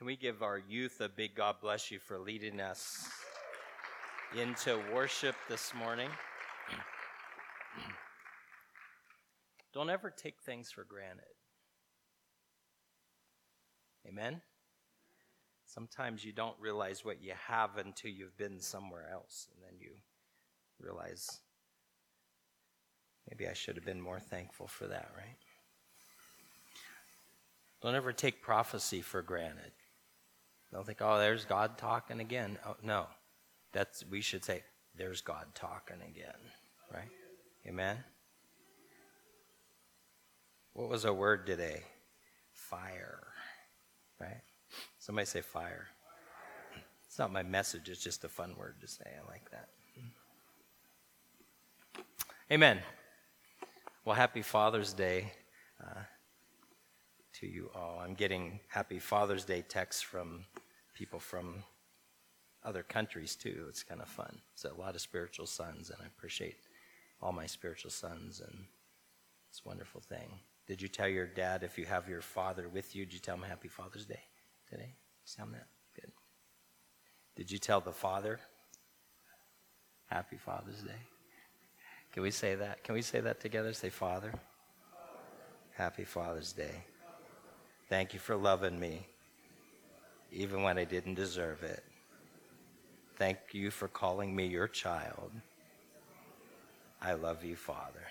Can we give our youth a big God bless you for leading us into worship this morning? Don't ever take things for granted. Amen? Sometimes you don't realize what you have until you've been somewhere else, and then you realize maybe I should have been more thankful for that, right? Don't ever take prophecy for granted. Don't think, oh, there's God talking again. Oh, no. That's we should say, there's God talking again. Right? Amen. What was a word today? Fire. Right? Somebody say fire. It's not my message, it's just a fun word to say. I like that. Amen. Well, happy Father's Day. Uh, to you all. I'm getting happy Father's Day texts from people from other countries too. It's kind of fun. So a lot of spiritual sons, and I appreciate all my spiritual sons, and it's a wonderful thing. Did you tell your dad if you have your father with you? Did you tell him Happy Father's Day today? Sound that good? Did you tell the father Happy Father's Day? Can we say that? Can we say that together? Say, Father, Happy Father's Day. Thank you for loving me, even when I didn't deserve it. Thank you for calling me your child. I love you, Father.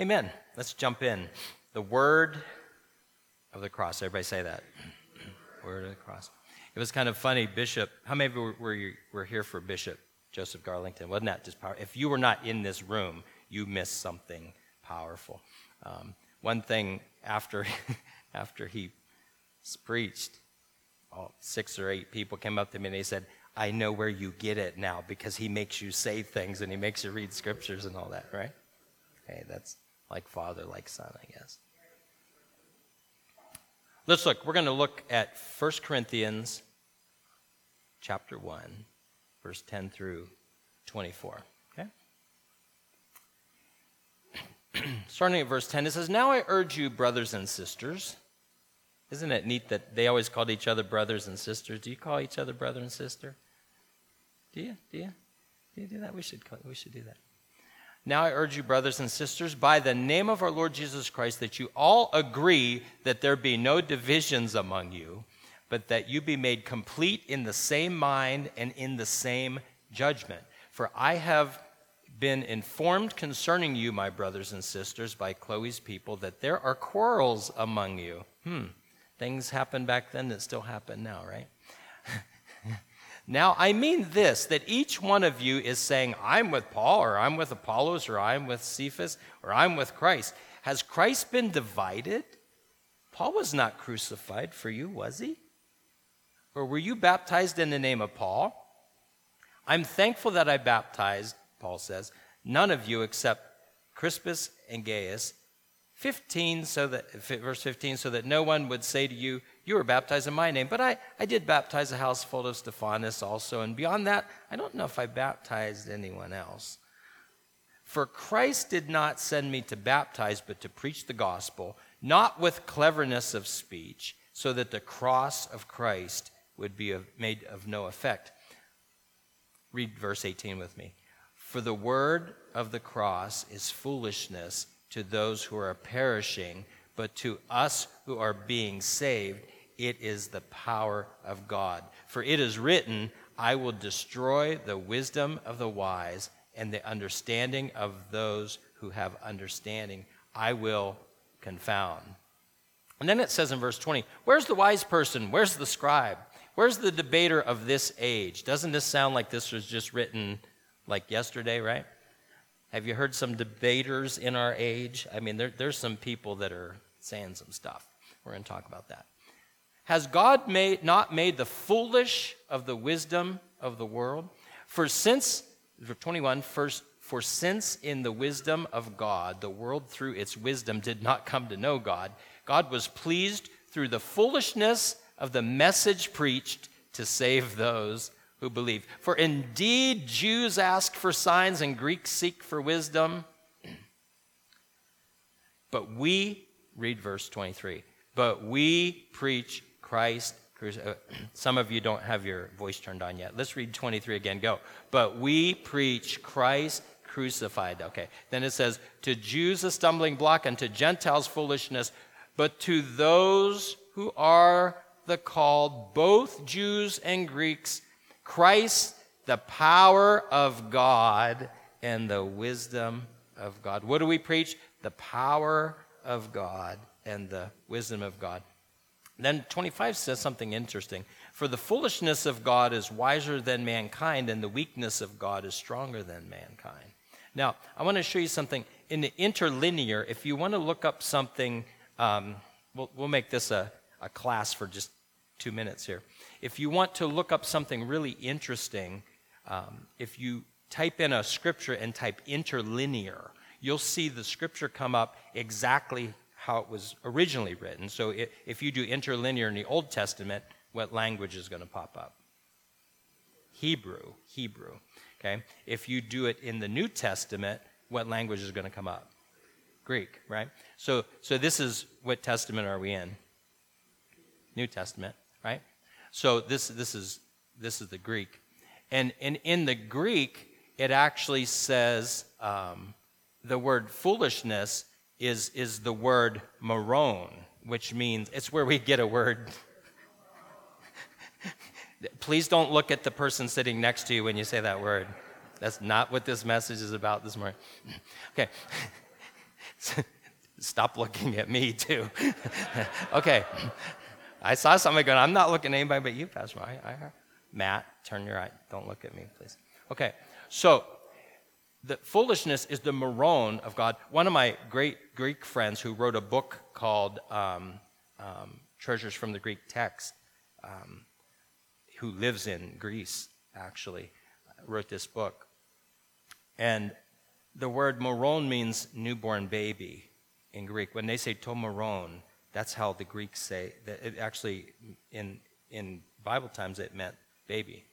Amen. Let's jump in. The word of the cross. Everybody say that. word of the cross. It was kind of funny, Bishop. How many of you were, you, were here for Bishop Joseph Garlington? Wasn't that just powerful? If you were not in this room, you missed something powerful. Um, one thing after, after he preached, six or eight people came up to me and they said, I know where you get it now because he makes you say things and he makes you read scriptures and all that, right? Hey, that's like father, like son, I guess. Let's look. We're going to look at 1 Corinthians chapter 1, verse 10 through 24. Okay? starting at verse 10, it says, Now I urge you, brothers and sisters. Isn't it neat that they always called each other brothers and sisters? Do you call each other brother and sister? Do you? Do you? Do you do that? We should, call, we should do that. Now I urge you, brothers and sisters, by the name of our Lord Jesus Christ, that you all agree that there be no divisions among you, but that you be made complete in the same mind and in the same judgment. For I have been informed concerning you, my brothers and sisters, by Chloe's people, that there are quarrels among you. Hmm. Things happened back then that still happen now, right? now, I mean this that each one of you is saying, I'm with Paul, or I'm with Apollos, or I'm with Cephas, or I'm with Christ. Has Christ been divided? Paul was not crucified for you, was he? Or were you baptized in the name of Paul? I'm thankful that I baptized Paul says, none of you except Crispus and Gaius, 15 so that verse 15 so that no one would say to you you were baptized in my name. But I, I did baptize a house full of Stephanas also and beyond that i don't know if i baptized anyone else. For christ did not send me to baptize but to preach the gospel not with cleverness of speech so that the cross of christ would be made of no effect. Read verse 18 with me. For the word of the cross is foolishness to those who are perishing, but to us who are being saved, it is the power of God. For it is written, I will destroy the wisdom of the wise and the understanding of those who have understanding. I will confound. And then it says in verse 20, Where's the wise person? Where's the scribe? Where's the debater of this age? Doesn't this sound like this was just written like yesterday, right? Have you heard some debaters in our age? I mean, there, there's some people that are saying some stuff. We're going to talk about that. Has God made, not made the foolish of the wisdom of the world? For since, 21, first, for since in the wisdom of God, the world through its wisdom did not come to know God, God was pleased through the foolishness of the message preached to save those who believe. For indeed, Jews ask for signs and Greeks seek for wisdom. But we, read verse 23, But we preach Christ. Uh, some of you don't have your voice turned on yet. Let's read 23 again. Go. But we preach Christ crucified. Okay. Then it says, To Jews a stumbling block, and to Gentiles foolishness, but to those who are the called, both Jews and Greeks, Christ, the power of God and the wisdom of God. What do we preach? The power of God and the wisdom of God. Then 25 says something interesting. For the foolishness of God is wiser than mankind, and the weakness of God is stronger than mankind. Now, I want to show you something. In the interlinear, if you want to look up something, um, we'll, we'll make this a, a class for just two minutes here. If you want to look up something really interesting, um, if you type in a scripture and type interlinear, you'll see the scripture come up exactly how it was originally written. So if you do interlinear in the Old Testament, what language is going to pop up? Hebrew, Hebrew. Okay? If you do it in the New Testament, what language is going to come up? Greek, right? So so this is what testament are we in? New Testament? So this this is this is the Greek. And, and in the Greek, it actually says um, the word foolishness is, is the word moron, which means it's where we get a word. Please don't look at the person sitting next to you when you say that word. That's not what this message is about this morning. Okay. Stop looking at me, too. okay. I saw somebody going, I'm not looking at anybody but you, Pastor. I, I, Matt, turn your eye. Don't look at me, please. Okay. So the foolishness is the moron of God. One of my great Greek friends who wrote a book called um, um, Treasures from the Greek Text, um, who lives in Greece, actually, wrote this book. And the word moron means newborn baby in Greek. When they say tomoron, that's how the Greeks say that it actually in in Bible times it meant baby.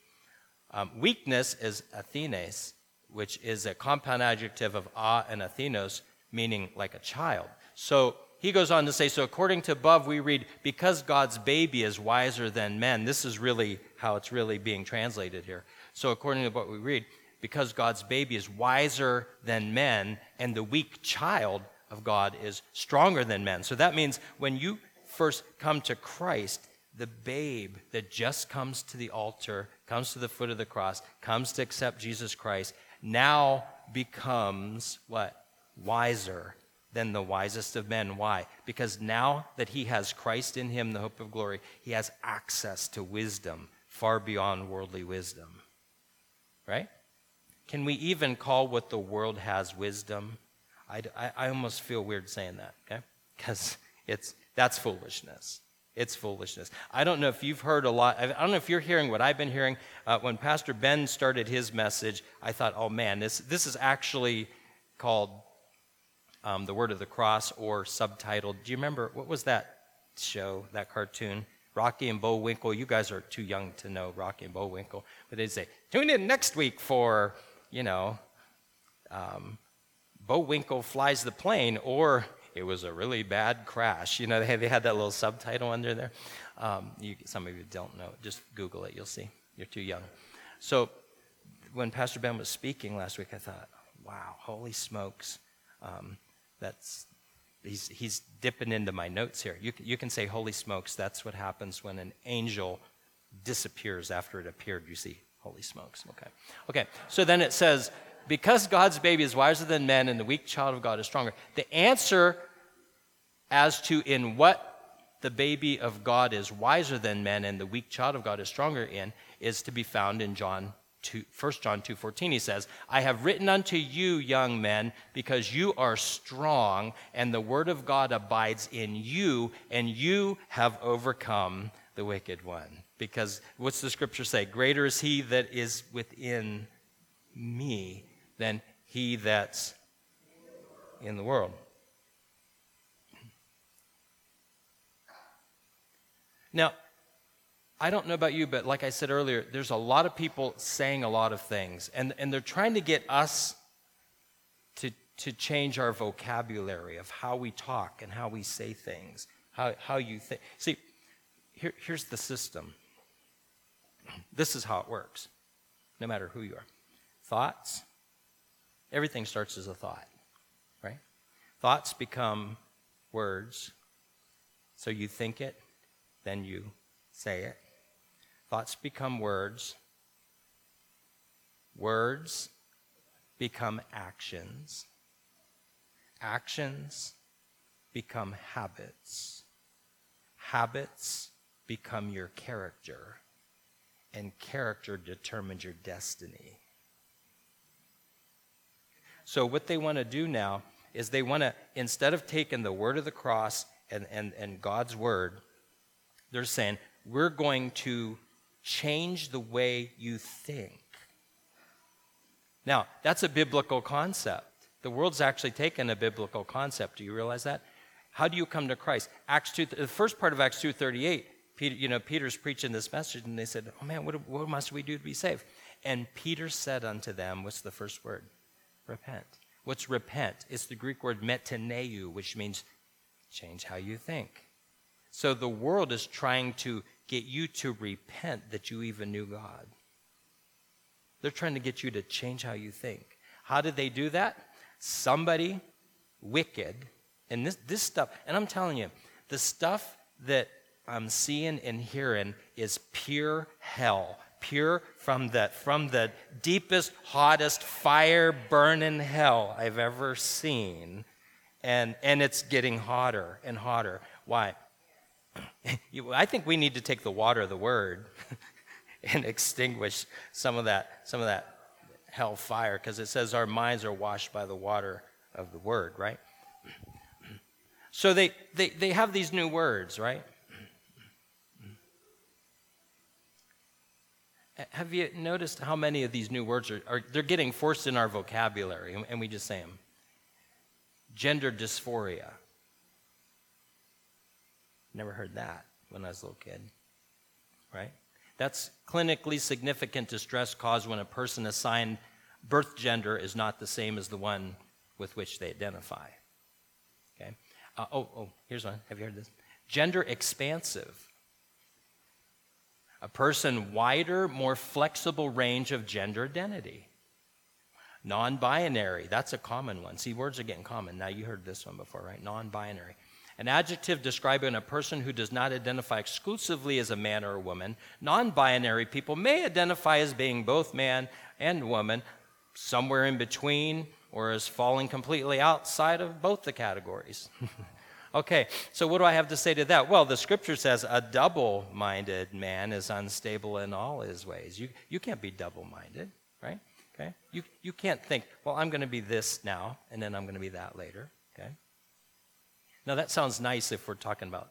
Um, weakness is athenes, which is a compound adjective of a and athenos, meaning like a child. So he goes on to say, so according to above, we read, because God's baby is wiser than men. This is really how it's really being translated here. So according to what we read, because God's baby is wiser than men, and the weak child of God is stronger than men. So that means when you first come to Christ, the babe that just comes to the altar, comes to the foot of the cross, comes to accept Jesus Christ, now becomes what? Wiser than the wisest of men. Why? Because now that he has Christ in him, the hope of glory, he has access to wisdom far beyond worldly wisdom. Right? Can we even call what the world has wisdom? I, I, I almost feel weird saying that, okay? Because it's that's foolishness. It's foolishness. I don't know if you've heard a lot. I don't know if you're hearing what I've been hearing. Uh, when Pastor Ben started his message, I thought, oh man, this, this is actually called um, The Word of the Cross or subtitled. Do you remember, what was that show, that cartoon? Rocky and Bullwinkle. You guys are too young to know Rocky and Bullwinkle. But they'd say, tune in next week for, you know, um, Bullwinkle flies the plane or it was a really bad crash. You know, they had, they had that little subtitle under there. Um, you, some of you don't know. Just Google it. You'll see. You're too young. So when Pastor Ben was speaking last week, I thought, wow, holy smokes. Um, that's he's, he's dipping into my notes here. You, you can say, holy smokes, that's what happens when an angel disappears after it appeared. You see, holy smokes. Okay. Okay. So then it says, because God's baby is wiser than men and the weak child of God is stronger, the answer as to in what the baby of God is wiser than men and the weak child of God is stronger in is to be found in John 2, 1 John 2:14 he says, "I have written unto you young men because you are strong and the word of God abides in you and you have overcome the wicked one." Because what's the scripture say? Greater is he that is within me than he that's in the world. Now, I don't know about you, but like I said earlier, there's a lot of people saying a lot of things, and, and they're trying to get us to, to change our vocabulary of how we talk and how we say things. how, how you think. See, here, here's the system. This is how it works, no matter who you are. Thoughts, everything starts as a thought, right? Thoughts become words. So you think it, then you say it. Thoughts become words. Words become actions. Actions become habits. Habits become your character. And character determines your destiny. So, what they want to do now is they want to, instead of taking the word of the cross and, and, and God's word, they're saying, we're going to change the way you think. Now, that's a biblical concept. The world's actually taken a biblical concept. Do you realize that? How do you come to Christ? Acts 2, the first part of Acts 2.38, Peter, you know, Peter's preaching this message, and they said, oh man, what, what must we do to be saved? And Peter said unto them, what's the first word? Repent. What's repent? It's the Greek word metaneu, which means change how you think. So the world is trying to get you to repent that you even knew God. They're trying to get you to change how you think. How did they do that? Somebody wicked, and this, this stuff, and I'm telling you, the stuff that I'm seeing and hearing is pure hell pure from the, from the deepest, hottest, fire burning hell I've ever seen. And, and it's getting hotter and hotter. Why? I think we need to take the water of the word and extinguish some of that, some of that hell fire, because it says our minds are washed by the water of the word, right? So they, they, they have these new words, right? Have you noticed how many of these new words are, are they're getting forced in our vocabulary and we just say them? Gender dysphoria. Never heard that when I was a little kid. Right? That's clinically significant distress caused when a person assigned birth gender is not the same as the one with which they identify. Okay? Uh, oh, oh, here's one. Have you heard this? Gender expansive a person wider, more flexible range of gender identity. Non binary, that's a common one. See, words are getting common. Now, you heard this one before, right? Non binary. An adjective describing a person who does not identify exclusively as a man or a woman. Non binary people may identify as being both man and woman, somewhere in between, or as falling completely outside of both the categories. Okay, so what do I have to say to that? Well, the scripture says a double minded man is unstable in all his ways. You, you can't be double minded, right? Okay? You, you can't think, well, I'm going to be this now, and then I'm going to be that later, okay? Now, that sounds nice if we're talking about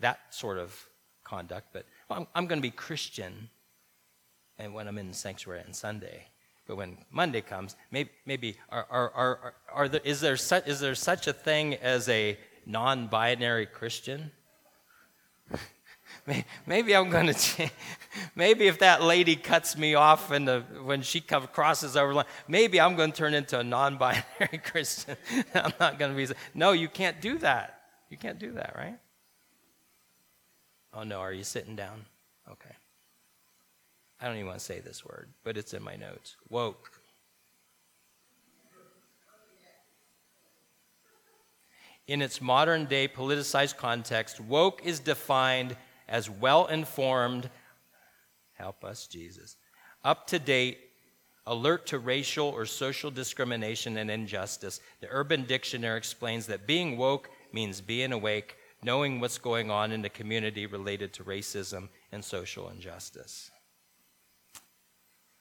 that sort of conduct, but well, I'm, I'm going to be Christian and when I'm in the sanctuary on Sunday. But when Monday comes, maybe, maybe are, are, are, are there, is, there such, is there such a thing as a non binary Christian? maybe I'm going to change. Maybe if that lady cuts me off and when she crosses over line, maybe I'm going to turn into a non binary Christian. I'm not going to be. No, you can't do that. You can't do that, right? Oh, no. Are you sitting down? Okay. I don't even want to say this word, but it's in my notes. Woke. In its modern day politicized context, woke is defined as well informed, help us, Jesus, up to date, alert to racial or social discrimination and injustice. The Urban Dictionary explains that being woke means being awake, knowing what's going on in the community related to racism and social injustice.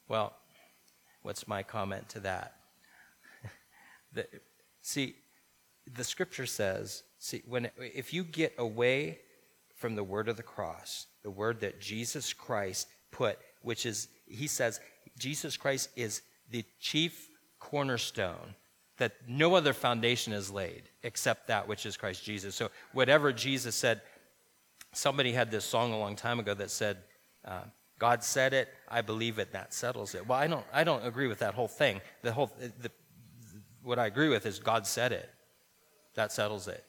Well, what's my comment to that? the, see, the scripture says, see, when if you get away from the word of the cross, the word that Jesus Christ put, which is, he says, Jesus Christ is the chief cornerstone that no other foundation is laid except that which is Christ Jesus. So whatever Jesus said, somebody had this song a long time ago that said, uh, God said it, I believe it, that settles it. Well, I don't, I don't agree with that whole thing. The whole, the, what I agree with is God said it. That settles it.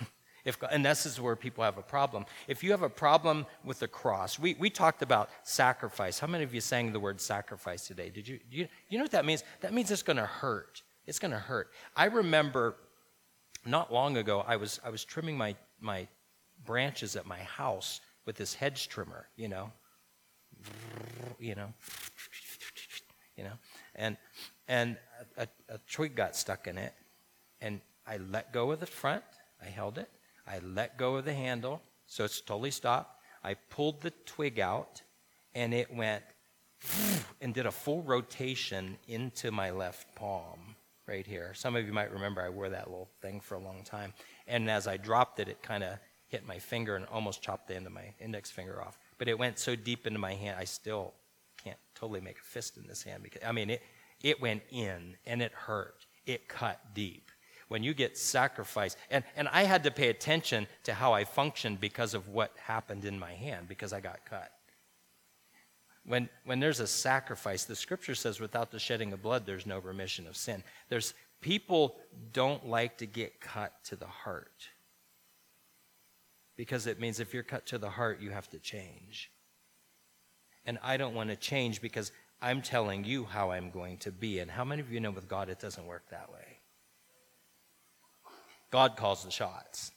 If, and this is where people have a problem. If you have a problem with the cross, we, we talked about sacrifice. How many of you sang the word sacrifice today? Did you, you, you know what that means? That means it's going to hurt. It's going to hurt. I remember not long ago, I was, I was trimming my, my branches at my house with this hedge trimmer, you know, you know, you know, and, and a, a twig got stuck in it, and I let go of the front, I held it, I let go of the handle, so it's totally stopped. I pulled the twig out, and it went and did a full rotation into my left palm right here. Some of you might remember I wore that little thing for a long time. And as I dropped it, it kind of hit my finger and almost chopped the end of my index finger off. But it went so deep into my hand, I still can't totally make a fist in this hand because I mean it it went in and it hurt. It cut deep when you get sacrificed. And, and I had to pay attention to how I functioned because of what happened in my hand because I got cut. When, when there's a sacrifice, the scripture says without the shedding of blood, there's no remission of sin. There's people don't like to get cut to the heart because it means if you're cut to the heart, you have to change. And I don't want to change because I'm telling you how I'm going to be. And how many of you know with God it doesn't work that way? God calls the shots.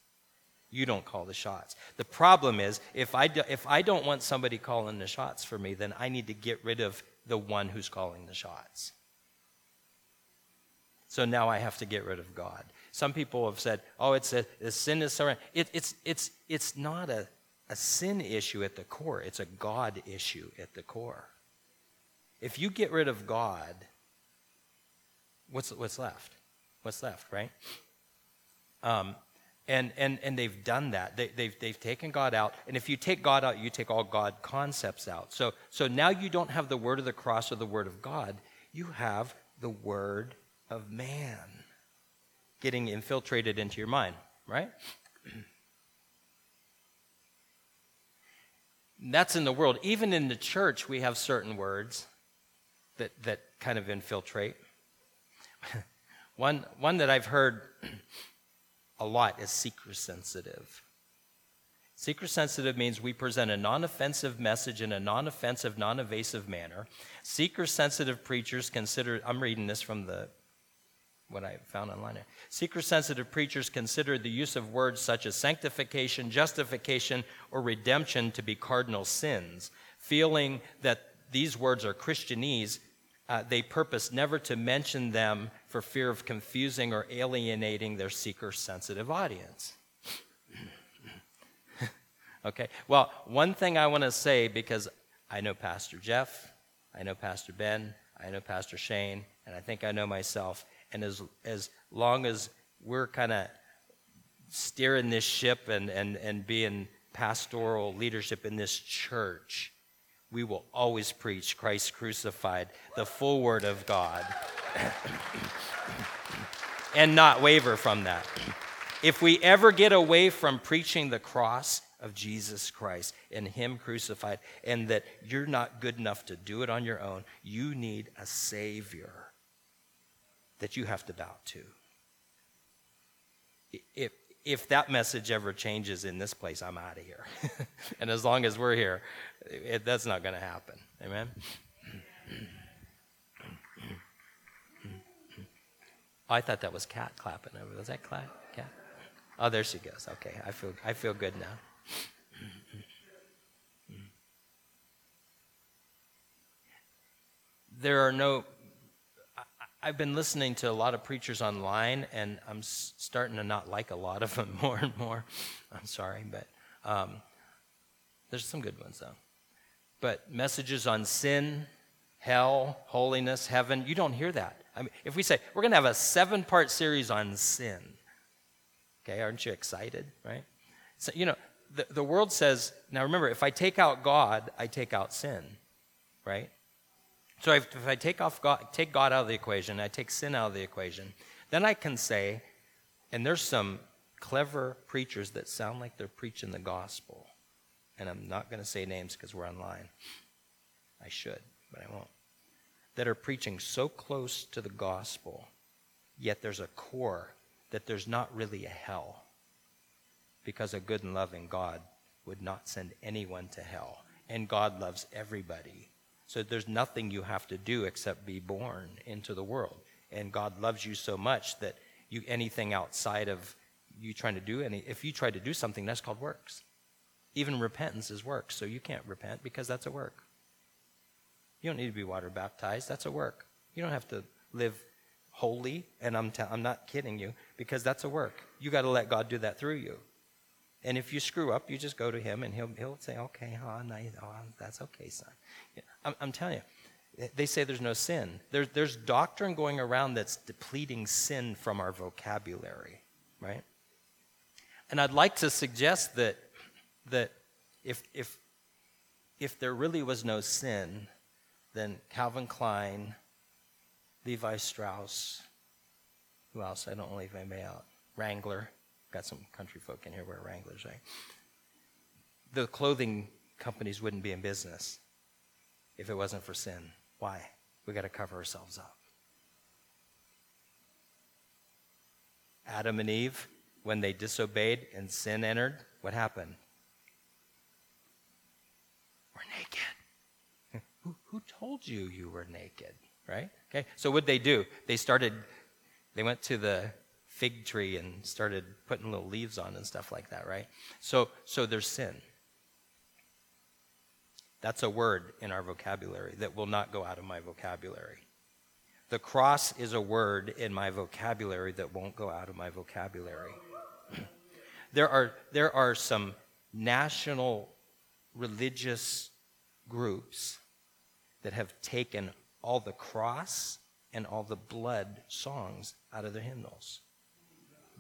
You don't call the shots. The problem is, if I, do, if I don't want somebody calling the shots for me, then I need to get rid of the one who's calling the shots. So now I have to get rid of God. Some people have said, oh, it's a, a sin is surrender. It, it's, it's, it's not a, a sin issue at the core, it's a God issue at the core. If you get rid of God, what's, what's left? What's left, right? Um, and, and, and they've done that. They, they've, they've taken God out. And if you take God out, you take all God concepts out. So, so now you don't have the word of the cross or the word of God. You have the word of man getting infiltrated into your mind, right? That's in the world. Even in the church, we have certain words that, that kind of infiltrate. one, one that I've heard a lot is seeker sensitive. Seeker sensitive means we present a non offensive message in a non offensive, non evasive manner. Seeker sensitive preachers consider, I'm reading this from the what I found online. Seeker sensitive preachers consider the use of words such as sanctification, justification, or redemption to be cardinal sins, feeling that these words are Christianese. Uh, they purpose never to mention them for fear of confusing or alienating their seeker sensitive audience. okay, well, one thing I want to say because I know Pastor Jeff, I know Pastor Ben, I know Pastor Shane, and I think I know myself. And as, as long as we're kind of steering this ship and, and, and being pastoral leadership in this church, we will always preach Christ crucified, the full word of God. and not waver from that. If we ever get away from preaching the cross of Jesus Christ and Him crucified, and that you're not good enough to do it on your own, you need a Savior that you have to bow to. If, if that message ever changes in this place, I'm out of here. and as long as we're here, it, that's not going to happen. Amen? Oh, I thought that was cat clapping over. Was that cat? Cat? Oh, there she goes. Okay, I feel I feel good now. there are no. I, have been listening to a lot of preachers online, and I'm starting to not like a lot of them more and more. I'm sorry, but um, there's some good ones though. But messages on sin, hell, holiness, heaven, you don't hear that. I mean, if we say we're going to have a seven part series on sin, okay, aren't you excited, right? So, you know, the, the world says, now remember, if I take out God, I take out sin, right? So if, if I take, off God, take God out of the equation, I take sin out of the equation, then I can say, and there's some clever preachers that sound like they're preaching the gospel. And I'm not going to say names because we're online. I should, but I won't that are preaching so close to the gospel, yet there's a core that there's not really a hell. because a good and loving God would not send anyone to hell. And God loves everybody. So there's nothing you have to do except be born into the world. And God loves you so much that you anything outside of you trying to do any if you try to do something that's called works. Even repentance is works, so you can't repent because that's a work. You don't need to be water baptized, that's a work. You don't have to live holy, and I'm, i I'm not kidding you, because that's a work. You got to let God do that through you. And if you screw up, you just go to him and he'll, he'll say, okay, nice, oh, that's okay, son. I'm, I'm telling you, they say there's no sin. There's, there's doctrine going around that's depleting sin from our vocabulary, right? And I'd like to suggest that, that if, if, if there really was no sin, then Calvin Klein, Levi Strauss, who else? I don't leave anybody out. Wrangler, got some country folk in here wear Wranglers, right? The clothing companies wouldn't be in business if it wasn't for sin. Why? We got to cover ourselves up. Adam and Eve, when they disobeyed and sin entered, what happened? We're naked. who, who told you you were naked? Right? Okay. So what did they do? They started. They went to the fig tree and started putting little leaves on and stuff like that, right? So, so there's sin. That's a word in our vocabulary that will not go out of my vocabulary. The cross is a word in my vocabulary that won't go out of my vocabulary. there, are, there are some national religious groups that have taken all the cross and all the blood songs out of their hymnals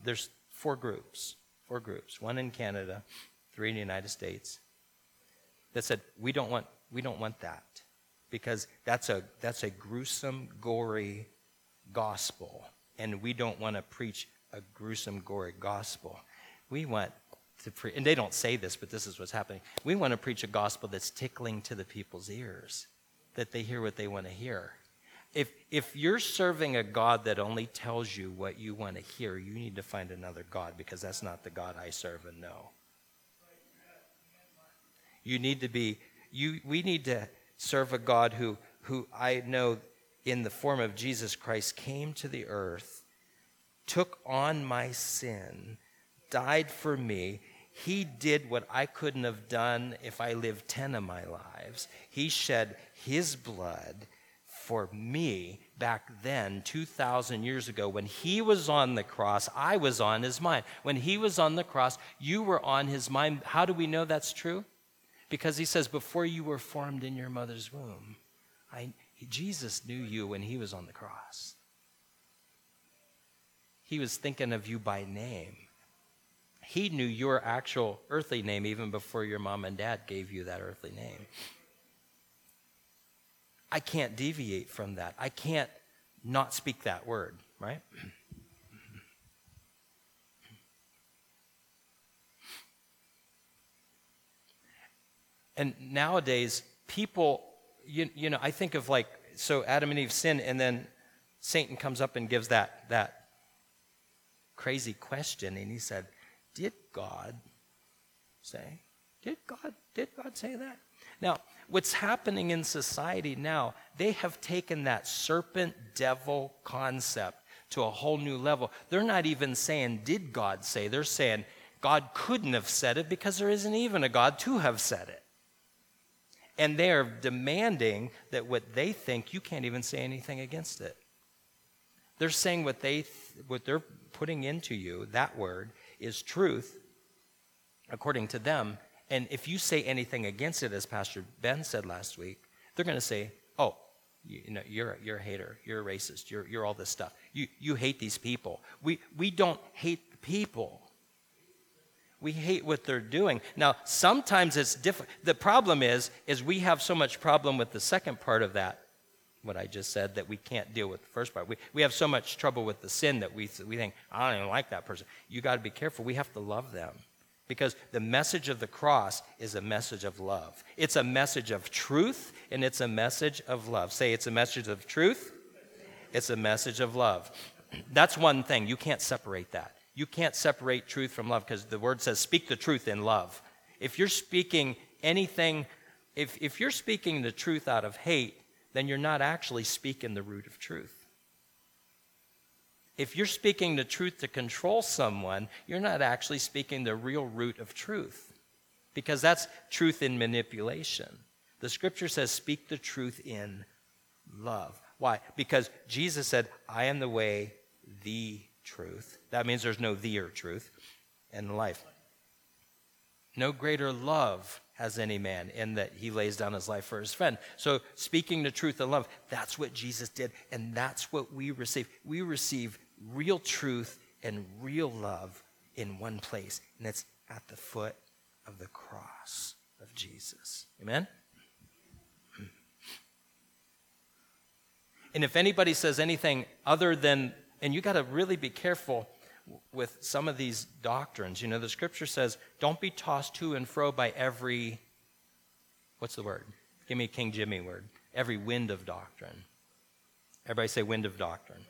there's four groups, four groups, one in Canada, three in the United States, that said, we don't want, we don't want that because that's a, that's a gruesome, gory gospel, and we don't want to preach a gruesome, gory gospel. We want to preach, and they don't say this, but this is what's happening. We want to preach a gospel that's tickling to the people's ears, that they hear what they want to hear if, if you're serving a God that only tells you what you want to hear, you need to find another God because that's not the God I serve and know. You need to be, you, we need to serve a God who, who I know in the form of Jesus Christ came to the earth, took on my sin, died for me. He did what I couldn't have done if I lived 10 of my lives. He shed his blood for me back then, 2,000 years ago, when he was on the cross, I was on his mind. When he was on the cross, you were on his mind. How do we know that's true? Because he says, Before you were formed in your mother's womb, I, Jesus knew you when he was on the cross. He was thinking of you by name. He knew your actual earthly name even before your mom and dad gave you that earthly name. I can't deviate from that. I can't not speak that word, right? And nowadays, people, you, you know, I think of like, so Adam and Eve sin, and then Satan comes up and gives that, that crazy question, and he said, Did God say? Did God, did God say that? Now, what's happening in society now, they have taken that serpent devil concept to a whole new level. They're not even saying, Did God say? They're saying, God couldn't have said it because there isn't even a God to have said it. And they are demanding that what they think, you can't even say anything against it. They're saying what, they th- what they're putting into you, that word, is truth, according to them, and if you say anything against it, as Pastor Ben said last week, they're going to say, oh, you, you, know, you're, you're a hater, you're a racist, you're, you're all this stuff. You, you hate these people. We, we don't hate the people. We hate what they're doing. Now, sometimes it's different. The problem is, is we have so much problem with the second part of that, what I just said, that we can't deal with the first part. We, we have so much trouble with the sin that we, we think, I don't even like that person. You got to be careful. We have to love them. Because the message of the cross is a message of love. It's a message of truth and it's a message of love. Say it's a message of truth, it's a message of love. That's one thing. You can't separate that. You can't separate truth from love because the word says, speak the truth in love. If you're speaking anything, if, if you're speaking the truth out of hate, then you're not actually speaking the root of truth. If you're speaking the truth to control someone, you're not actually speaking the real root of truth because that's truth in manipulation. The scripture says, speak the truth in love. Why? Because Jesus said, I am the way, the truth. That means there's no the or truth in life. No greater love has any man in that he lays down his life for his friend. So, speaking the truth in love, that's what Jesus did, and that's what we receive. We receive real truth and real love in one place, and it's at the foot of the cross of Jesus. Amen? And if anybody says anything other than, and you got to really be careful with some of these doctrines. You know, the scripture says, don't be tossed to and fro by every, what's the word? Give me a King Jimmy word. Every wind of doctrine. Everybody say wind of doctrine.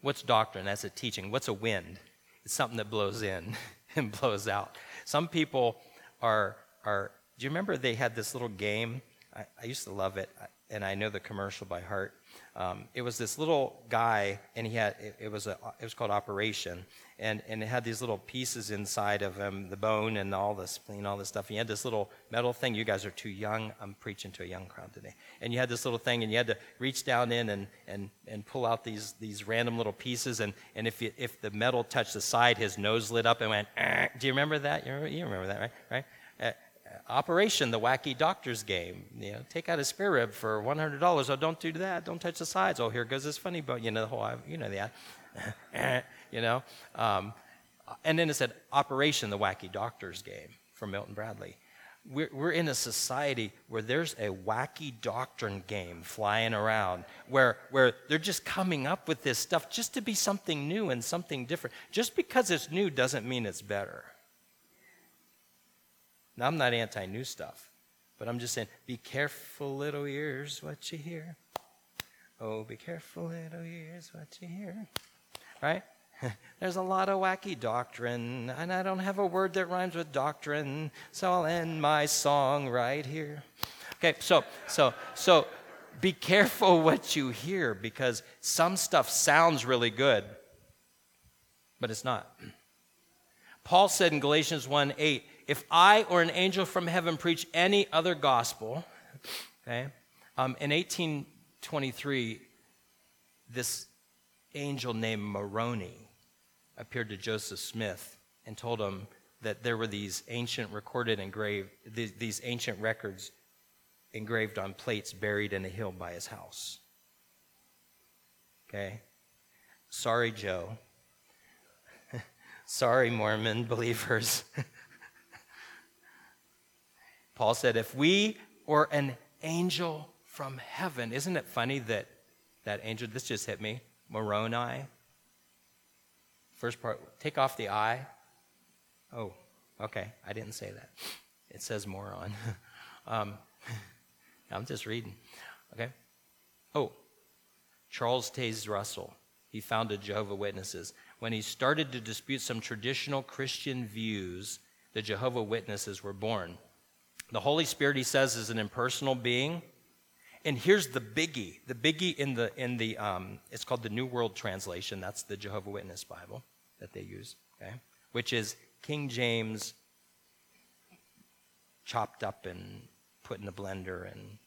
What's doctrine? That's a teaching. What's a wind? It's something that blows in and blows out. Some people are, are do you remember they had this little game? I, I used to love it, and I know the commercial by heart. Um, it was this little guy, and he had it, it, was a it was called Operation, and and it had these little pieces inside of him, the bone and all the spleen, all this stuff. And He had this little metal thing. You guys are too young. I'm preaching to a young crowd today. And you had this little thing, and you had to reach down in and and and pull out these these random little pieces. And and if you, if the metal touched the side, his nose lit up and went. Eh. Do you remember that? You remember, you remember that, right? Right. Uh, Operation, the wacky doctor's game. You know, take out a spare rib for $100. Oh, don't do that. Don't touch the sides. Oh, here goes this funny bone. You know, the whole, you know, the, you know. Um, and then it said Operation, the wacky doctor's game from Milton Bradley. We're, we're in a society where there's a wacky doctrine game flying around where, where they're just coming up with this stuff just to be something new and something different. Just because it's new doesn't mean it's better. Now, I'm not anti new stuff, but I'm just saying be careful, little ears, what you hear. Oh, be careful, little ears, what you hear. Right? There's a lot of wacky doctrine, and I don't have a word that rhymes with doctrine, so I'll end my song right here. Okay, so, so, so be careful what you hear because some stuff sounds really good, but it's not. Paul said in Galatians 1 8, if I or an angel from heaven preach any other gospel, okay, um, in 1823, this angel named Moroni appeared to Joseph Smith and told him that there were these ancient recorded engraved these, these ancient records engraved on plates buried in a hill by his house. Okay? Sorry, Joe. Sorry, Mormon believers. Paul said, if we or an angel from heaven, isn't it funny that that angel, this just hit me, Moroni. First part, take off the I. Oh, okay, I didn't say that. It says moron. um, I'm just reading. Okay. Oh, Charles Taze Russell. He founded Jehovah Witnesses. When he started to dispute some traditional Christian views, the Jehovah Witnesses were born. The Holy Spirit, he says, is an impersonal being. And here's the biggie. The biggie in the, in the um, it's called the New World Translation. That's the Jehovah Witness Bible that they use, okay? Which is King James chopped up and put in a blender and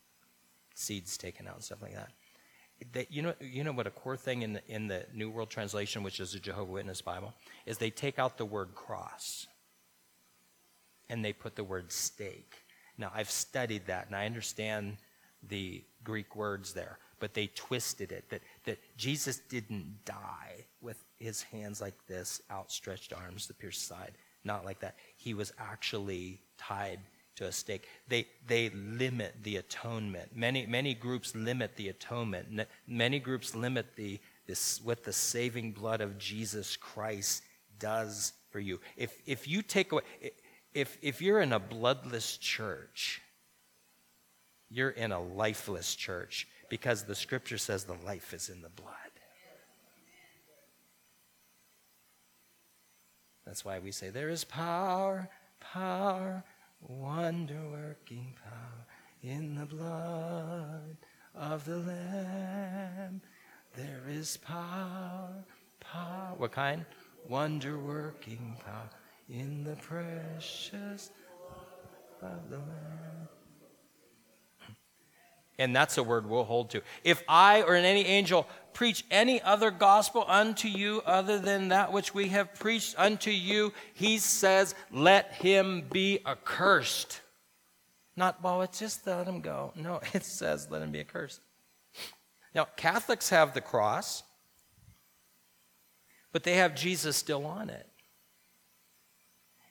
seeds taken out and stuff like that. That, you know, you know what a core thing in the, in the New World Translation, which is the Jehovah Witness Bible, is they take out the word cross and they put the word stake. Now, I've studied that and I understand the Greek words there, but they twisted it that, that Jesus didn't die with his hands like this, outstretched arms, the pierced side. Not like that. He was actually tied to a stake. They, they limit the atonement. Many, many groups limit the atonement. Many groups limit the, this, what the saving blood of Jesus Christ does for you. If, if you take away, if, if you're in a bloodless church, you're in a lifeless church because the scripture says the life is in the blood. That's why we say, There is power, power, wonder working power in the blood of the Lamb. There is power, power. What kind? Wonder working power in the precious blood of the Lamb. And that's a word we'll hold to. If I or any angel preach any other gospel unto you other than that which we have preached unto you, he says, let him be accursed. Not, well, it's just let him go. No, it says let him be accursed. Now, Catholics have the cross, but they have Jesus still on it.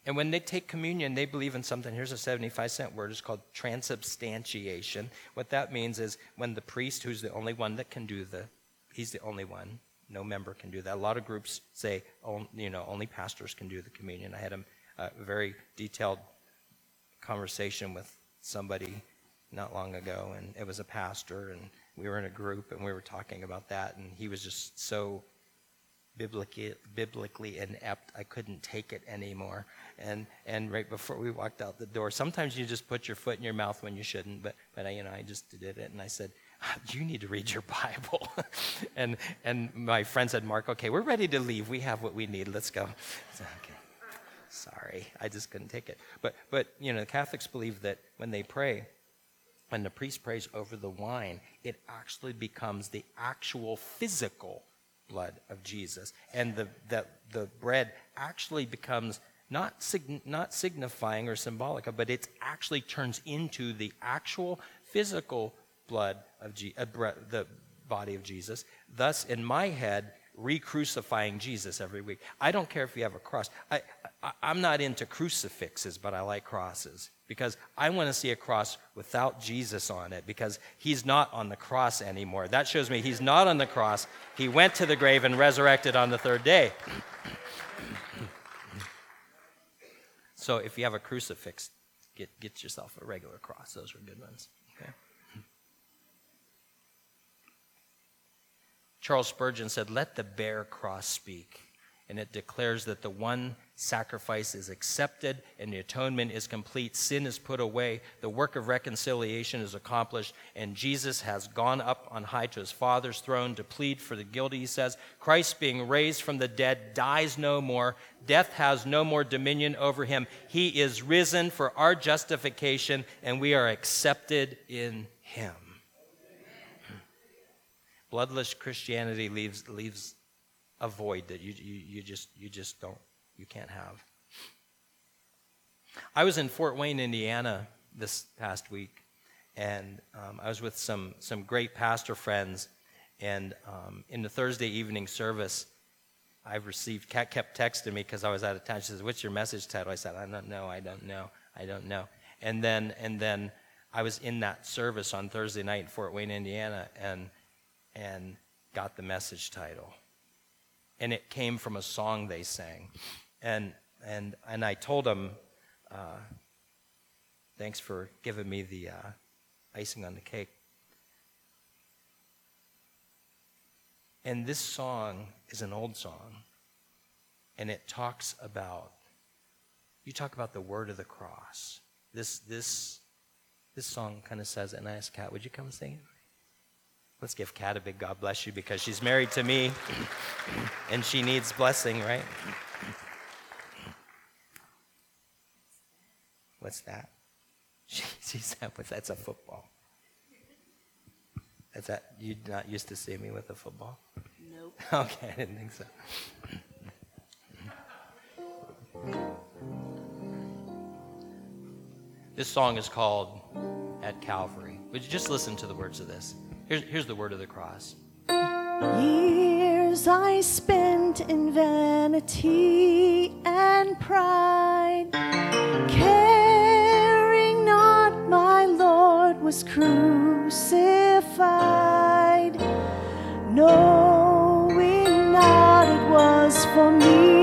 And when they take communion, they believe in something. Here's a 75 cent word. It's called transubstantiation. What that means is when the priest, who's the only one that can do the, he's the only one, no member can do that. A lot of groups say, oh, you know, only pastors can do the communion. I had a, a very detailed conversation with somebody not long ago, and it was a pastor, and we were in a group, and we were talking about that, and he was just so biblically, biblically inept. I couldn't take it anymore. And, and right before we walked out the door, sometimes you just put your foot in your mouth when you shouldn't, but, but I, you know, I just did it. And I said, ah, you need to read your Bible. and, and my friend said, Mark, okay, we're ready to leave. We have what we need. Let's go. Said, okay. Sorry, I just couldn't take it. But, but, you know, Catholics believe that when they pray, when the priest prays over the wine, it actually becomes the actual physical blood of Jesus. And the, the, the bread actually becomes not, sig- not signifying or symbolic, but it actually turns into the actual physical blood of Je- uh, the body of Jesus. Thus, in my head, re-crucifying Jesus every week. I don't care if you have a cross. I, I, I'm not into crucifixes, but I like crosses because I want to see a cross without Jesus on it because he's not on the cross anymore. That shows me he's not on the cross. He went to the grave and resurrected on the third day. so if you have a crucifix, get, get yourself a regular cross. Those are good ones. Okay? Charles Spurgeon said, Let the bare cross speak. And it declares that the one sacrifice is accepted and the atonement is complete. Sin is put away. The work of reconciliation is accomplished. And Jesus has gone up on high to his Father's throne to plead for the guilty. He says, Christ, being raised from the dead, dies no more. Death has no more dominion over him. He is risen for our justification, and we are accepted in him. Bloodless Christianity leaves, leaves a void that you, you, you, just, you just don't you can't have. I was in Fort Wayne, Indiana this past week, and um, I was with some, some great pastor friends. And um, in the Thursday evening service, I've received, Kat kept texting me because I was out of town. She says, What's your message title? I said, I don't know, I don't know, I don't know. And then, and then I was in that service on Thursday night in Fort Wayne, Indiana, and, and got the message title. And it came from a song they sang. And, and, and I told them, uh, thanks for giving me the uh, icing on the cake. And this song is an old song, and it talks about, you talk about the word of the cross. This, this, this song kind of says, and I asked Kat, would you come sing it? Let's give Kat a big God bless you because she's married to me and she needs blessing, right? What's that? She, she said, that's a football. Is that, you not used to see me with a football? Nope. Okay, I didn't think so. This song is called At Calvary. Would you just listen to the words of this? Here's, here's the word of the cross. Years I spent in vanity and pride. Care was crucified, knowing not it was for me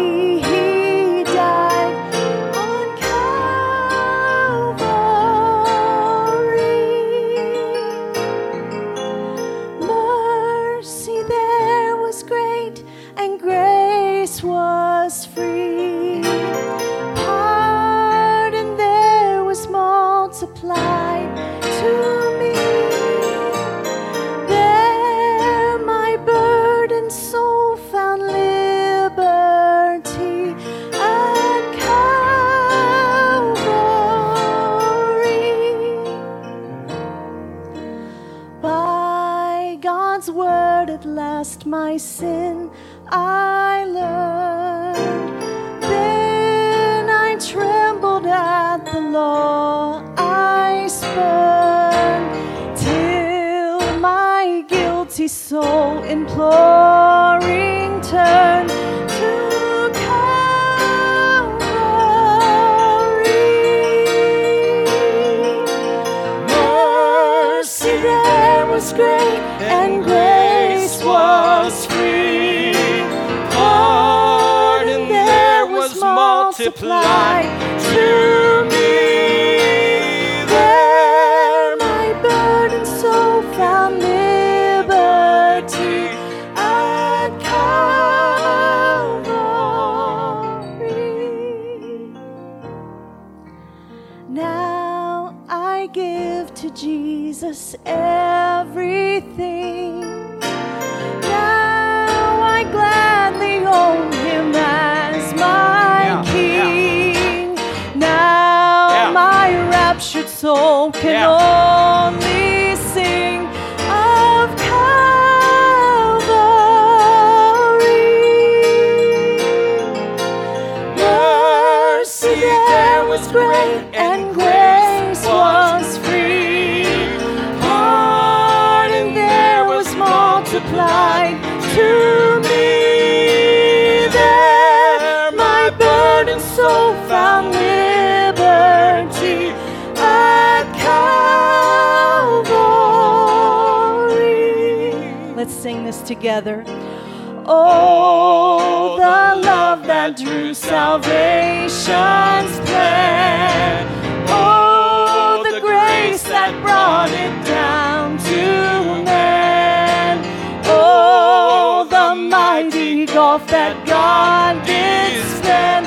together. Oh, the love that drew salvation's plan. Oh, the grace that brought it down to man. Oh, the mighty gulf that God did span.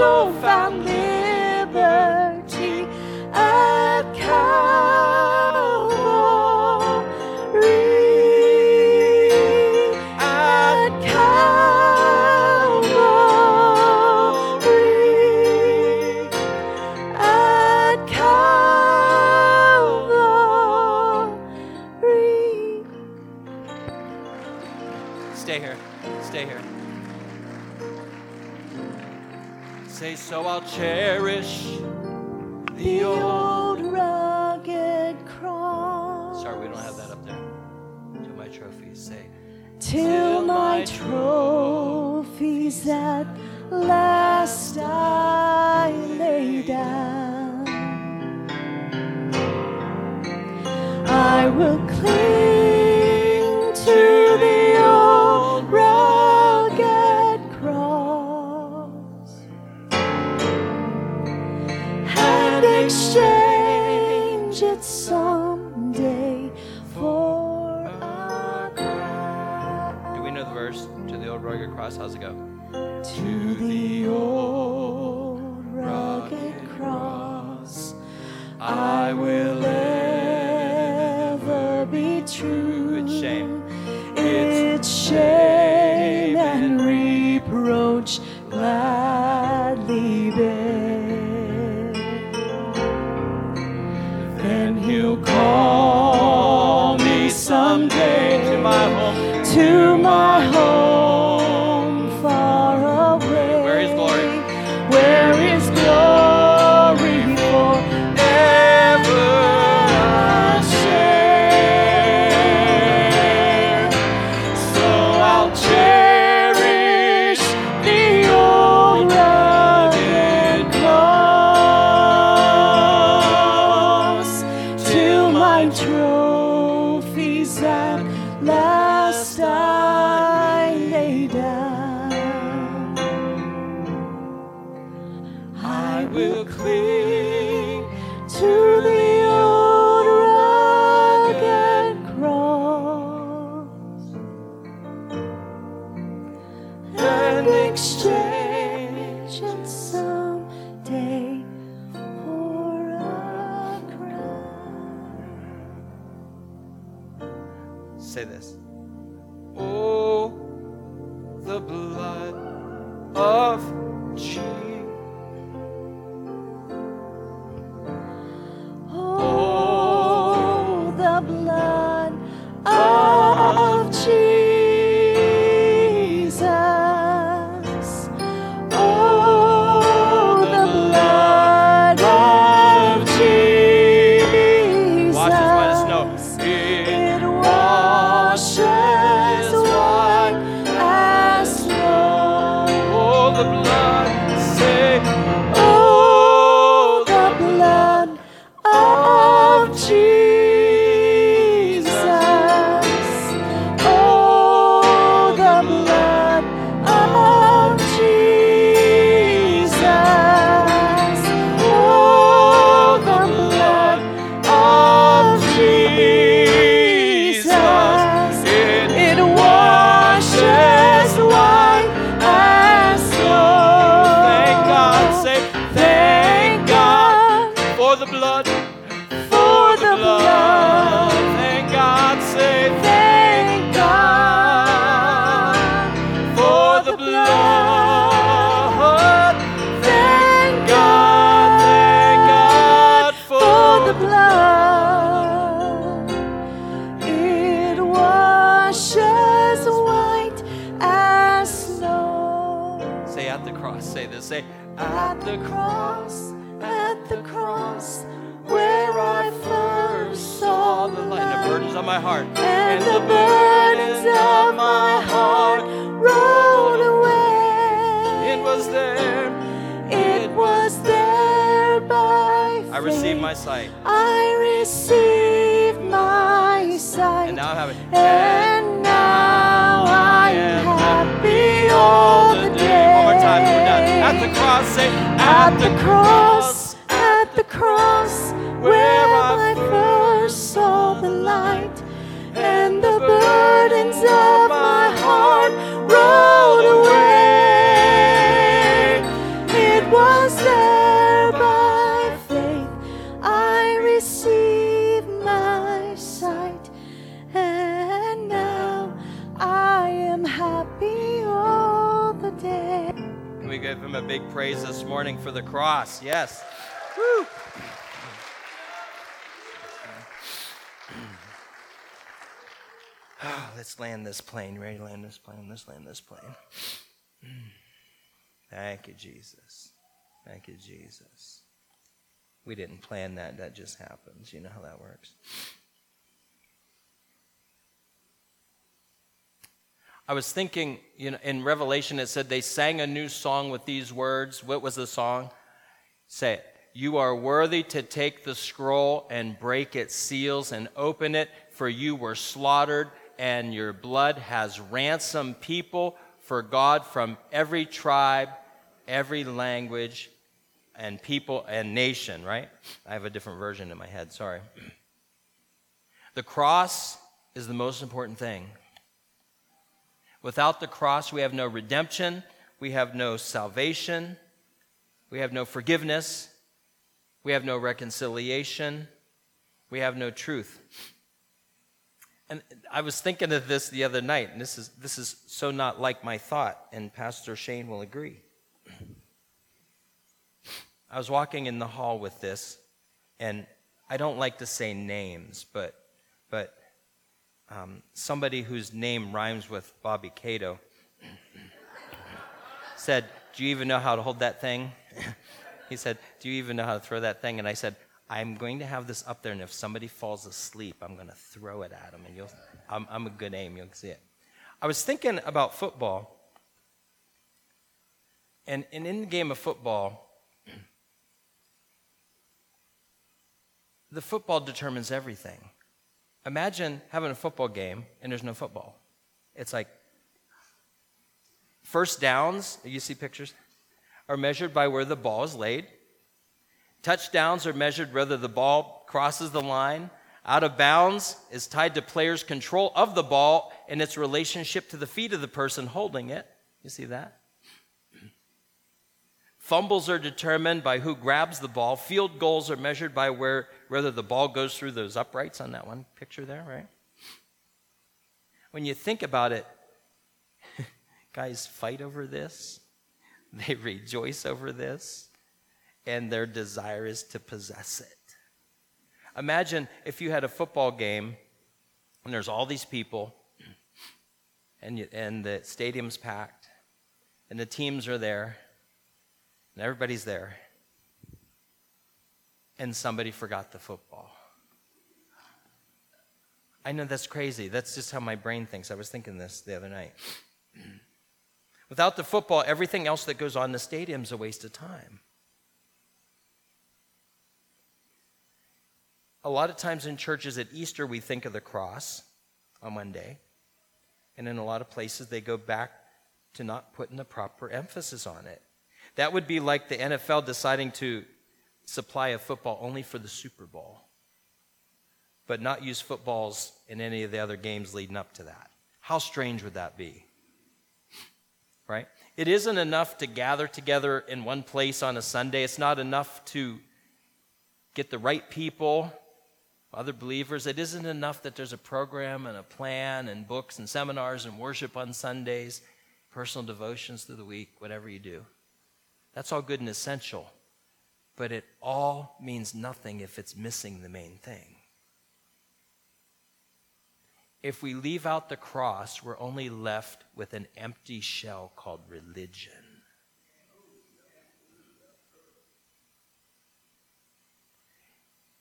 so my sight. I receive my sight. And now I have it. And now I am happy all the day. One more time. We're done. At the cross. Say At the cross, morning for the cross? Yes. Woo. Oh, let's land this plane. Ready to land this plane? Let's land this plane. Thank you, Jesus. Thank you, Jesus. We didn't plan that. That just happens. You know how that works. I was thinking, you know, in Revelation it said they sang a new song with these words. What was the song? Say it. You are worthy to take the scroll and break its seals and open it, for you were slaughtered, and your blood has ransomed people for God from every tribe, every language, and people and nation, right? I have a different version in my head, sorry. The cross is the most important thing. Without the cross, we have no redemption, we have no salvation, we have no forgiveness, we have no reconciliation, we have no truth. And I was thinking of this the other night, and this is, this is so not like my thought, and Pastor Shane will agree. I was walking in the hall with this, and I don't like to say names, but, but um, somebody whose name rhymes with Bobby Cato said, Do you even know how to hold that thing? he said, Do you even know how to throw that thing? And I said, I'm going to have this up there, and if somebody falls asleep, I'm going to throw it at them, and you'll, I'm, I'm a good aim, you'll see it. I was thinking about football, and, and in the game of football, the football determines everything. Imagine having a football game and there's no football. It's like first downs, you see pictures, are measured by where the ball is laid. Touchdowns are measured whether the ball crosses the line. Out of bounds is tied to players' control of the ball and its relationship to the feet of the person holding it. You see that? Fumbles are determined by who grabs the ball. Field goals are measured by where, whether the ball goes through those uprights on that one picture there, right? When you think about it, guys fight over this, they rejoice over this, and their desire is to possess it. Imagine if you had a football game and there's all these people, and, you, and the stadium's packed, and the teams are there, and everybody's there, and somebody forgot the football. I know that's crazy. That's just how my brain thinks. I was thinking this the other night. Without the football, everything else that goes on in the stadium is a waste of time. A lot of times in churches at Easter, we think of the cross on Monday. And in a lot of places, they go back to not putting the proper emphasis on it. That would be like the NFL deciding to supply a football only for the Super Bowl, but not use footballs in any of the other games leading up to that. How strange would that be? Right? It isn't enough to gather together in one place on a Sunday. It's not enough to get the right people other believers. It isn't enough that there's a program and a plan and books and seminars and worship on Sundays, personal devotions through the week, whatever you do. That's all good and essential. But it all means nothing if it's missing the main thing. If we leave out the cross, we're only left with an empty shell called religion.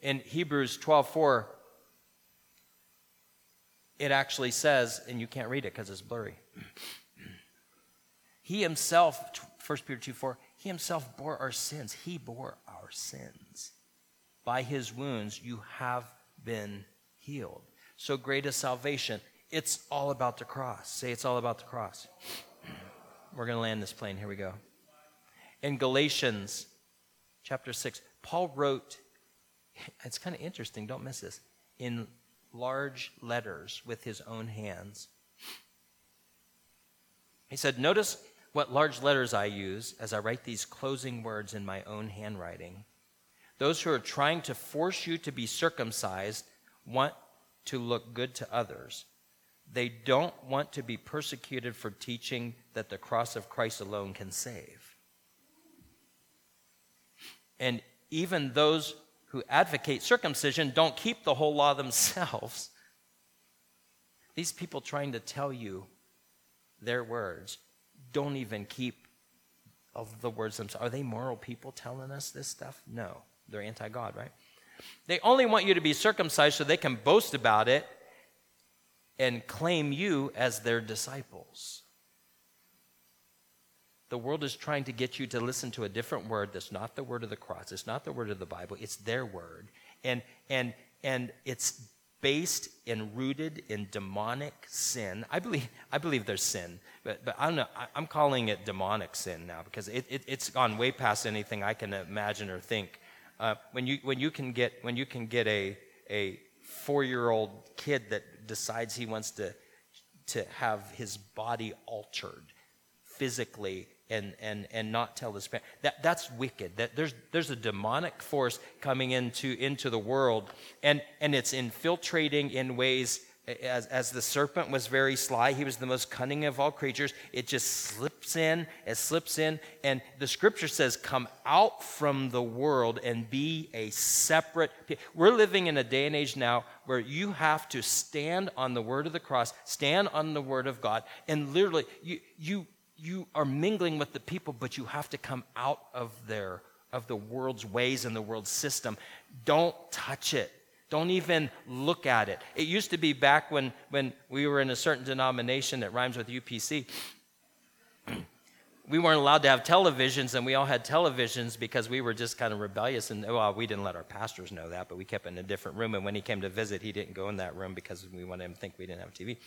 In Hebrews 12:4, it actually says, and you can't read it because it's blurry. He himself, 1 Peter 2 4, he himself bore our sins. He bore our sins. By his wounds, you have been healed. So great is salvation. It's all about the cross. Say it's all about the cross. We're going to land this plane. Here we go. In Galatians chapter 6, Paul wrote it's kind of interesting, don't miss this, in large letters with his own hands. He said, Notice what large letters I use as I write these closing words in my own handwriting. Those who are trying to force you to be circumcised want to look good to others. They don't want to be persecuted for teaching that the cross of Christ alone can save. And even those who advocate circumcision don't keep the whole law themselves. These people trying to tell you their words don't even keep of the words themselves. Are they moral people telling us this stuff? No. They're anti God, right? They only want you to be circumcised so they can boast about it and claim you as their disciples. The world is trying to get you to listen to a different word that's not the word of the cross. It's not the word of the Bible. It's their word. And, and, and it's based and rooted in demonic sin. I believe, I believe there's sin, but, but I don't know. I, am calling it demonic sin now because it, it, it's gone way past anything I can imagine or think. Uh, when, you, when you can get, when you can get a, a four year old kid that decides he wants to, to have his body altered physically and, and, and not tell his parents. That, that's wicked. That there's, there's a demonic force coming into, into the world, and, and it's infiltrating in ways as, as the serpent was very sly, he was the most cunning of all creatures. It just slips in, it slips in. And the scripture says, Come out from the world and be a separate. We're living in a day and age now where you have to stand on the word of the cross, stand on the word of God, and literally, you, you you are mingling with the people, but you have to come out of their of the world's ways and the world's system. Don't touch it. Don't even look at it. It used to be back when, when we were in a certain denomination that rhymes with UPC. we weren't allowed to have televisions, and we all had televisions because we were just kind of rebellious. And well, we didn't let our pastors know that, but we kept in a different room. And when he came to visit, he didn't go in that room because we wanted him to think we didn't have TV.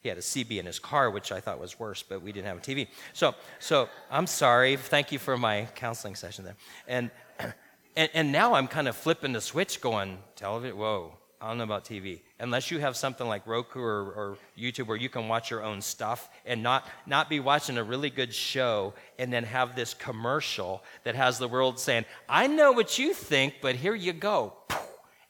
He had a CB in his car, which I thought was worse, but we didn't have a TV. So, so I'm sorry. Thank you for my counseling session there. And, And, and now I'm kind of flipping the switch going, television, whoa, I don't know about TV. Unless you have something like Roku or, or, YouTube where you can watch your own stuff and not, not be watching a really good show and then have this commercial that has the world saying, I know what you think, but here you go.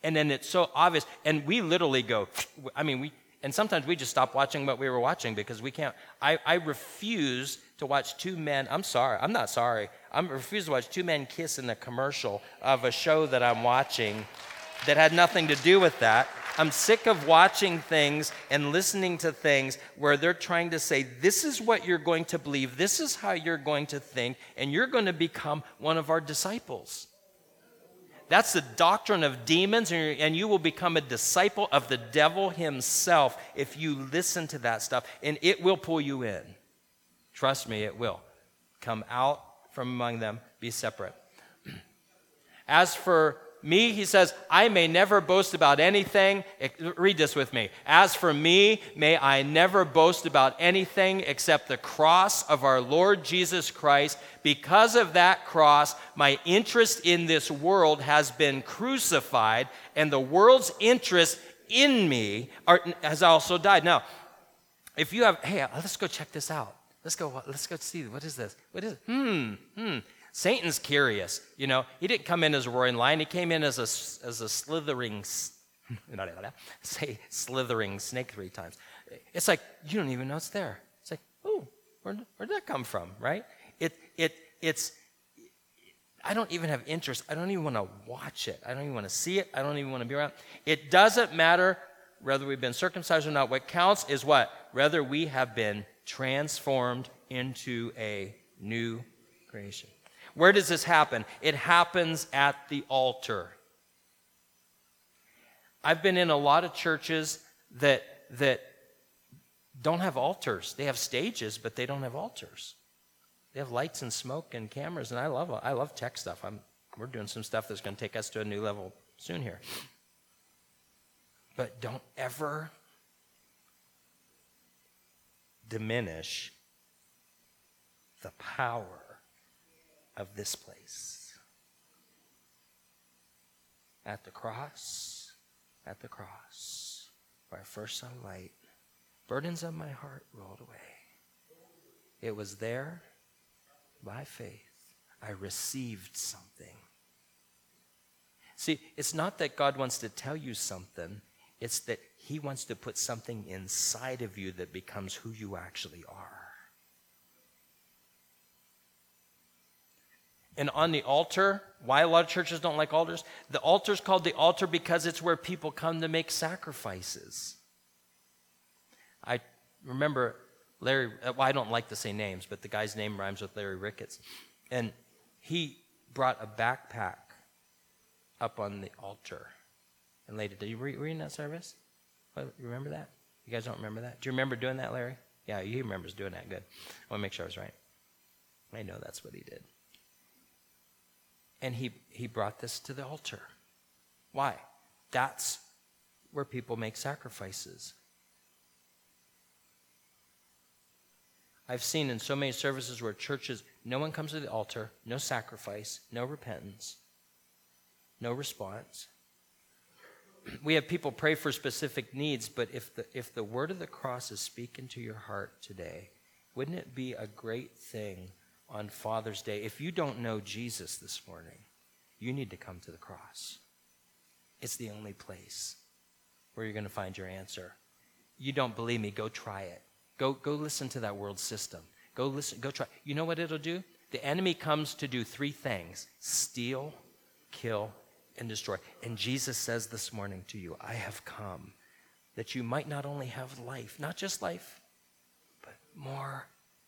And then it's so obvious. And we literally go, I mean, we, and sometimes we just stop watching what we were watching because we can't. I, I refuse to watch two men. I'm sorry. I'm not sorry. I refuse to watch two men kiss in a commercial of a show that I'm watching that had nothing to do with that. I'm sick of watching things and listening to things where they're trying to say, this is what you're going to believe, this is how you're going to think, and you're going to become one of our disciples. That's the doctrine of demons, and you will become a disciple of the devil himself if you listen to that stuff, and it will pull you in. Trust me, it will. Come out from among them, be separate. As for me, he says, I may never boast about anything. Read this with me. As for me, may I never boast about anything except the cross of our Lord Jesus Christ. Because of that cross, my interest in this world has been crucified, and the world's interest in me are, has also died. Now, if you have, hey, let's go check this out. Let's go, let's go see, what is this? What is it? Hmm, hmm. Satan's curious. You know, he didn't come in as a roaring lion. He came in as a, as a slithering, say slithering snake three times. It's like, you don't even know it's there. It's like, oh, where, where'd that come from, right? It, it, it's, I don't even have interest. I don't even want to watch it. I don't even want to see it. I don't even want to be around. It doesn't matter whether we've been circumcised or not. What counts is what? Whether we have been transformed into a new creation. Where does this happen? It happens at the altar. I've been in a lot of churches that, that don't have altars. They have stages, but they don't have altars. They have lights and smoke and cameras, and I love, I love tech stuff. I'm, we're doing some stuff that's going to take us to a new level soon here. But don't ever diminish the power of this place. At the cross, at the cross, where first light, burdens of my heart rolled away. It was there by faith. I received something. See, it's not that God wants to tell you something, it's that He wants to put something inside of you that becomes who you actually are. And on the altar, why a lot of churches don't like altars? The altar is called the altar because it's where people come to make sacrifices. I remember Larry, uh, well, I don't like to say names, but the guy's name rhymes with Larry Ricketts. And he brought a backpack up on the altar and laid it. Did you read, in that service? You remember that? You guys don't remember that? Do you remember doing that, Larry? Yeah, he remembers doing that. Good. I want to make sure I was right. I know that's what he did. And he, he brought this to the altar. Why? That's where people make sacrifices. I've seen in so many services where churches, no one comes to the altar, no sacrifice, no repentance, no response. We have people pray for specific needs, but if the, if the word of the cross is speaking to your heart today, wouldn't it be a great thing on Father's Day, if you don't know Jesus this morning, you need to come to the cross. It's the only place where you're going to find your answer. You don't believe me, go try it. Go, go listen to that world system. Go listen, go try. You know what it'll do? The enemy comes to do three things steal, kill, and destroy. And Jesus says this morning to you, I have come that you might not only have life, not just life, but more.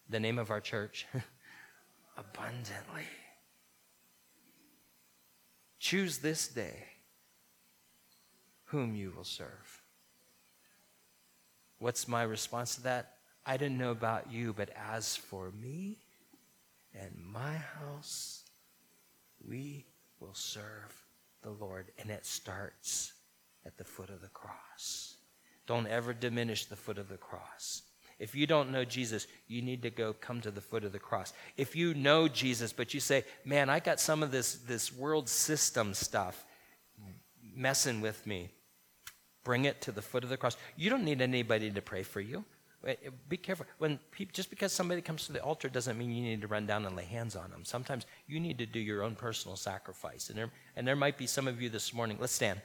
The name of our church. abundantly. Choose this day whom you will serve. What's my response to that? I didn't know about you, but as for me and my house, we will serve the Lord. And it starts at the foot of the cross. Don't ever diminish the foot of the cross. If you don't know Jesus, you need to go come to the foot of the cross. If you know Jesus, but you say, man, I got some of this, this world system stuff messing with me, bring it to the foot of the cross. You don't need anybody to pray for you. Be careful. When just because somebody comes to the altar doesn't mean you need to run down and lay hands on them. Sometimes you need to do your own personal sacrifice. And there, and there might be some of you this morning, let's stand.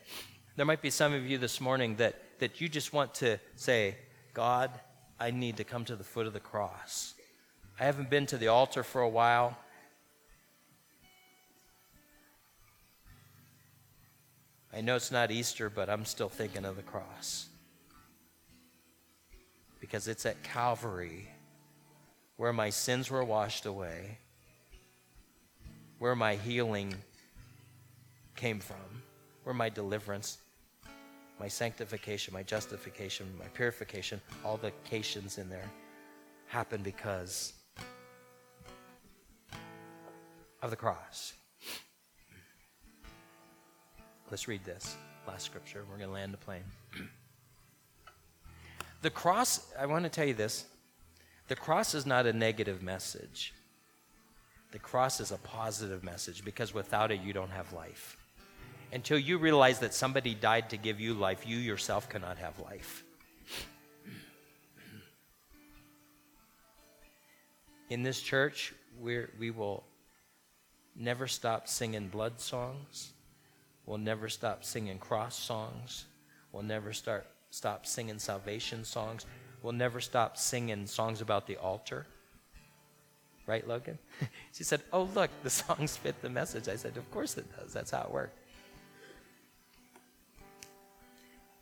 There might be some of you this morning that, that you just want to say, God, I need to come to the foot of the cross. I haven't been to the altar for a while. I know it's not Easter, but I'm still thinking of the cross because it's at Calvary where my sins were washed away, where my healing came from, where my deliverance, my sanctification, my justification, my purification, all the cations in there happen because of the cross. Let's read this last scripture. We're going to land the plane. The cross, I want to tell you this the cross is not a negative message. The cross is a positive message because without it, you don't have life. Until you realize that somebody died to give you life, you yourself cannot have life. In this church, we we will never stop singing blood songs. We'll never stop singing cross songs. We'll never start stop singing salvation songs. We'll never stop singing songs about the altar. Right, Logan? she said, Oh, look, the songs fit the message. I said, Of course it does. That's how it works.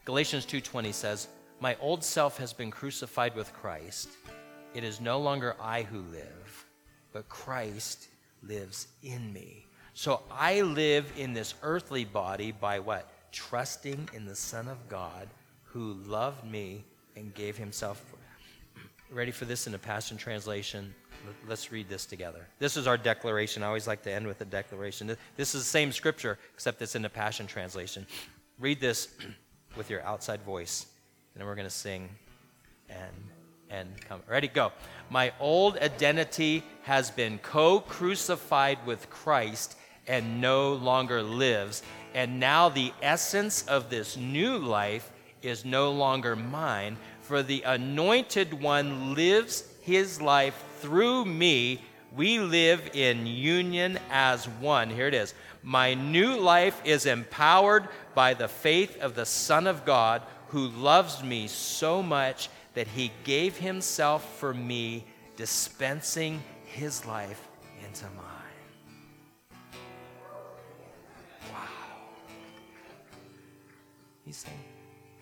Galatians 2:20 says, "My old self has been crucified with Christ. It is no longer I who live, but Christ lives in me." So I live in this earthly body by what? Trusting in the Son of God who loved me and gave himself. Ready for this in a Passion Translation? Let's read this together. This is our declaration. I always like to end with a declaration. This is the same scripture, except it's in the Passion Translation. Read this with your outside voice, and then we're going to sing and and come. Ready, go. My old identity has been co crucified with Christ and no longer lives. And now the essence of this new life is no longer mine, for the anointed one lives his life through me. We live in union as one. Here it is. My new life is empowered by the faith of the Son of God who loves me so much that he gave himself for me, dispensing his life into mine. Wow. He's saying,